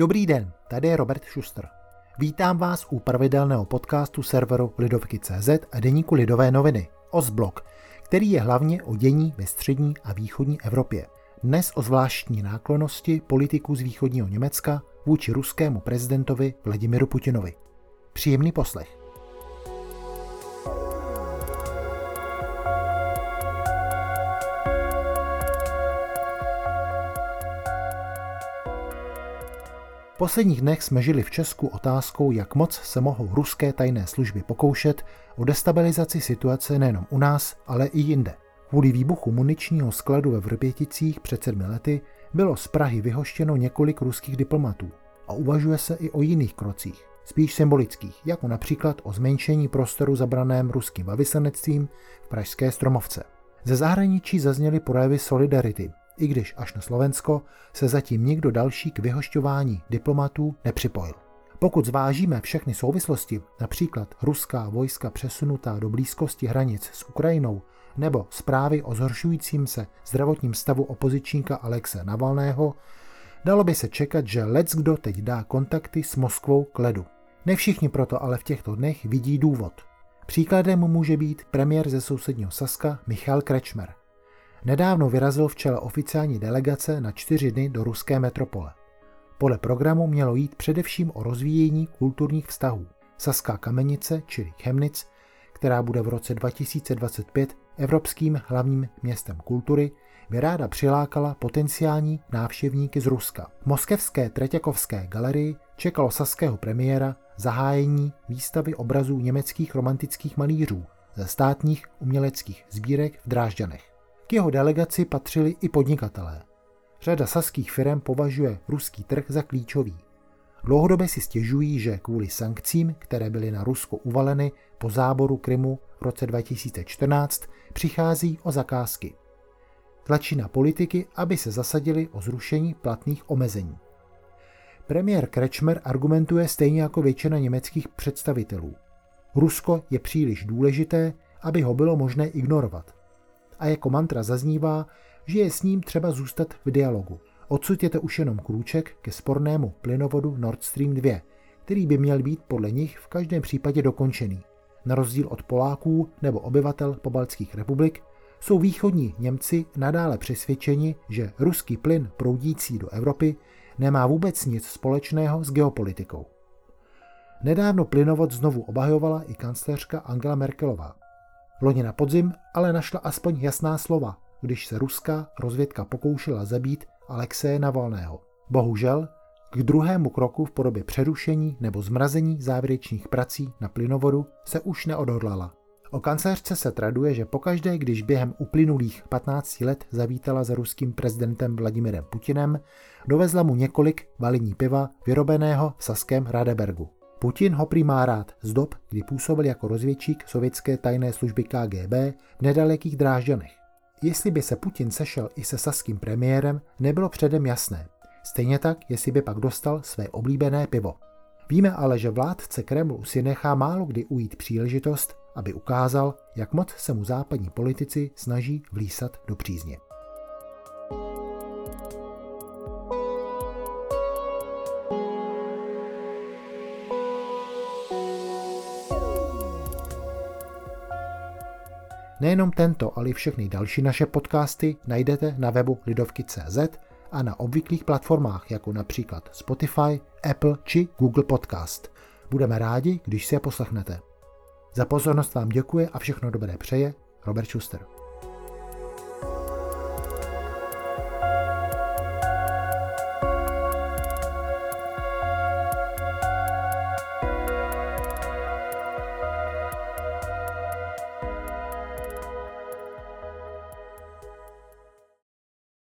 Dobrý den, tady je Robert Schuster. Vítám vás u pravidelného podcastu serveru Lidovky.cz a deníku Lidové noviny, Osblog, který je hlavně o dění ve střední a východní Evropě. Dnes o zvláštní náklonosti politiků z východního Německa vůči ruskému prezidentovi Vladimiru Putinovi. Příjemný poslech. Posledních dnech jsme žili v Česku otázkou, jak moc se mohou ruské tajné služby pokoušet o destabilizaci situace nejenom u nás, ale i jinde. Kvůli výbuchu muničního skladu ve Vrběticích před sedmi lety bylo z Prahy vyhoštěno několik ruských diplomatů a uvažuje se i o jiných krocích, spíš symbolických, jako například o zmenšení prostoru zabraném ruským velvyslanectvím v Pražské Stromovce. Ze zahraničí zazněly projevy solidarity i když až na Slovensko se zatím nikdo další k vyhošťování diplomatů nepřipojil. Pokud zvážíme všechny souvislosti, například ruská vojska přesunutá do blízkosti hranic s Ukrajinou nebo zprávy o zhoršujícím se zdravotním stavu opozičníka Alexe Navalného, dalo by se čekat, že lec kdo teď dá kontakty s Moskvou k ledu. Ne všichni proto ale v těchto dnech vidí důvod. Příkladem může být premiér ze sousedního Saska Michal Krečmer. Nedávno vyrazil v čele oficiální delegace na čtyři dny do ruské metropole. Podle programu mělo jít především o rozvíjení kulturních vztahů. Saská kamenice, čili Chemnitz, která bude v roce 2025 evropským hlavním městem kultury, by ráda přilákala potenciální návštěvníky z Ruska. V moskevské Tretěkovské galerii čekalo saského premiéra zahájení výstavy obrazů německých romantických malířů ze státních uměleckých sbírek v Drážďanech. K jeho delegaci patřili i podnikatelé. Řada saských firm považuje ruský trh za klíčový. Dlouhodobě si stěžují, že kvůli sankcím, které byly na Rusko uvaleny po záboru Krymu v roce 2014, přichází o zakázky. Tlačí na politiky, aby se zasadili o zrušení platných omezení. Premiér Krečmer argumentuje stejně jako většina německých představitelů. Rusko je příliš důležité, aby ho bylo možné ignorovat a jako mantra zaznívá, že je s ním třeba zůstat v dialogu. Odsud je to už jenom krůček ke spornému plynovodu Nord Stream 2, který by měl být podle nich v každém případě dokončený. Na rozdíl od Poláků nebo obyvatel pobaltských republik jsou východní Němci nadále přesvědčeni, že ruský plyn proudící do Evropy nemá vůbec nic společného s geopolitikou. Nedávno plynovod znovu obhajovala i kancléřka Angela Merkelová. Loni na podzim ale našla aspoň jasná slova, když se ruská rozvědka pokoušela zabít Alexeje Navalného. Bohužel, k druhému kroku v podobě přerušení nebo zmrazení závěrečných prací na plynovodu se už neodhodlala. O kancléřce se traduje, že pokaždé, když během uplynulých 15 let zavítala za ruským prezidentem Vladimirem Putinem, dovezla mu několik balení piva vyrobeného v saském Radebergu. Putin ho prý má rád z dob, kdy působil jako rozvědčík sovětské tajné služby KGB v nedalekých Drážďanech. Jestli by se Putin sešel i se saským premiérem, nebylo předem jasné. Stejně tak, jestli by pak dostal své oblíbené pivo. Víme ale, že vládce Kremlu si nechá málo kdy ujít příležitost, aby ukázal, jak moc se mu západní politici snaží vlísat do přízně. Nejenom tento, ale i všechny další naše podcasty najdete na webu lidovky.cz a na obvyklých platformách, jako například Spotify, Apple či Google Podcast. Budeme rádi, když si je poslechnete. Za pozornost vám děkuje a všechno dobré přeje Robert Schuster.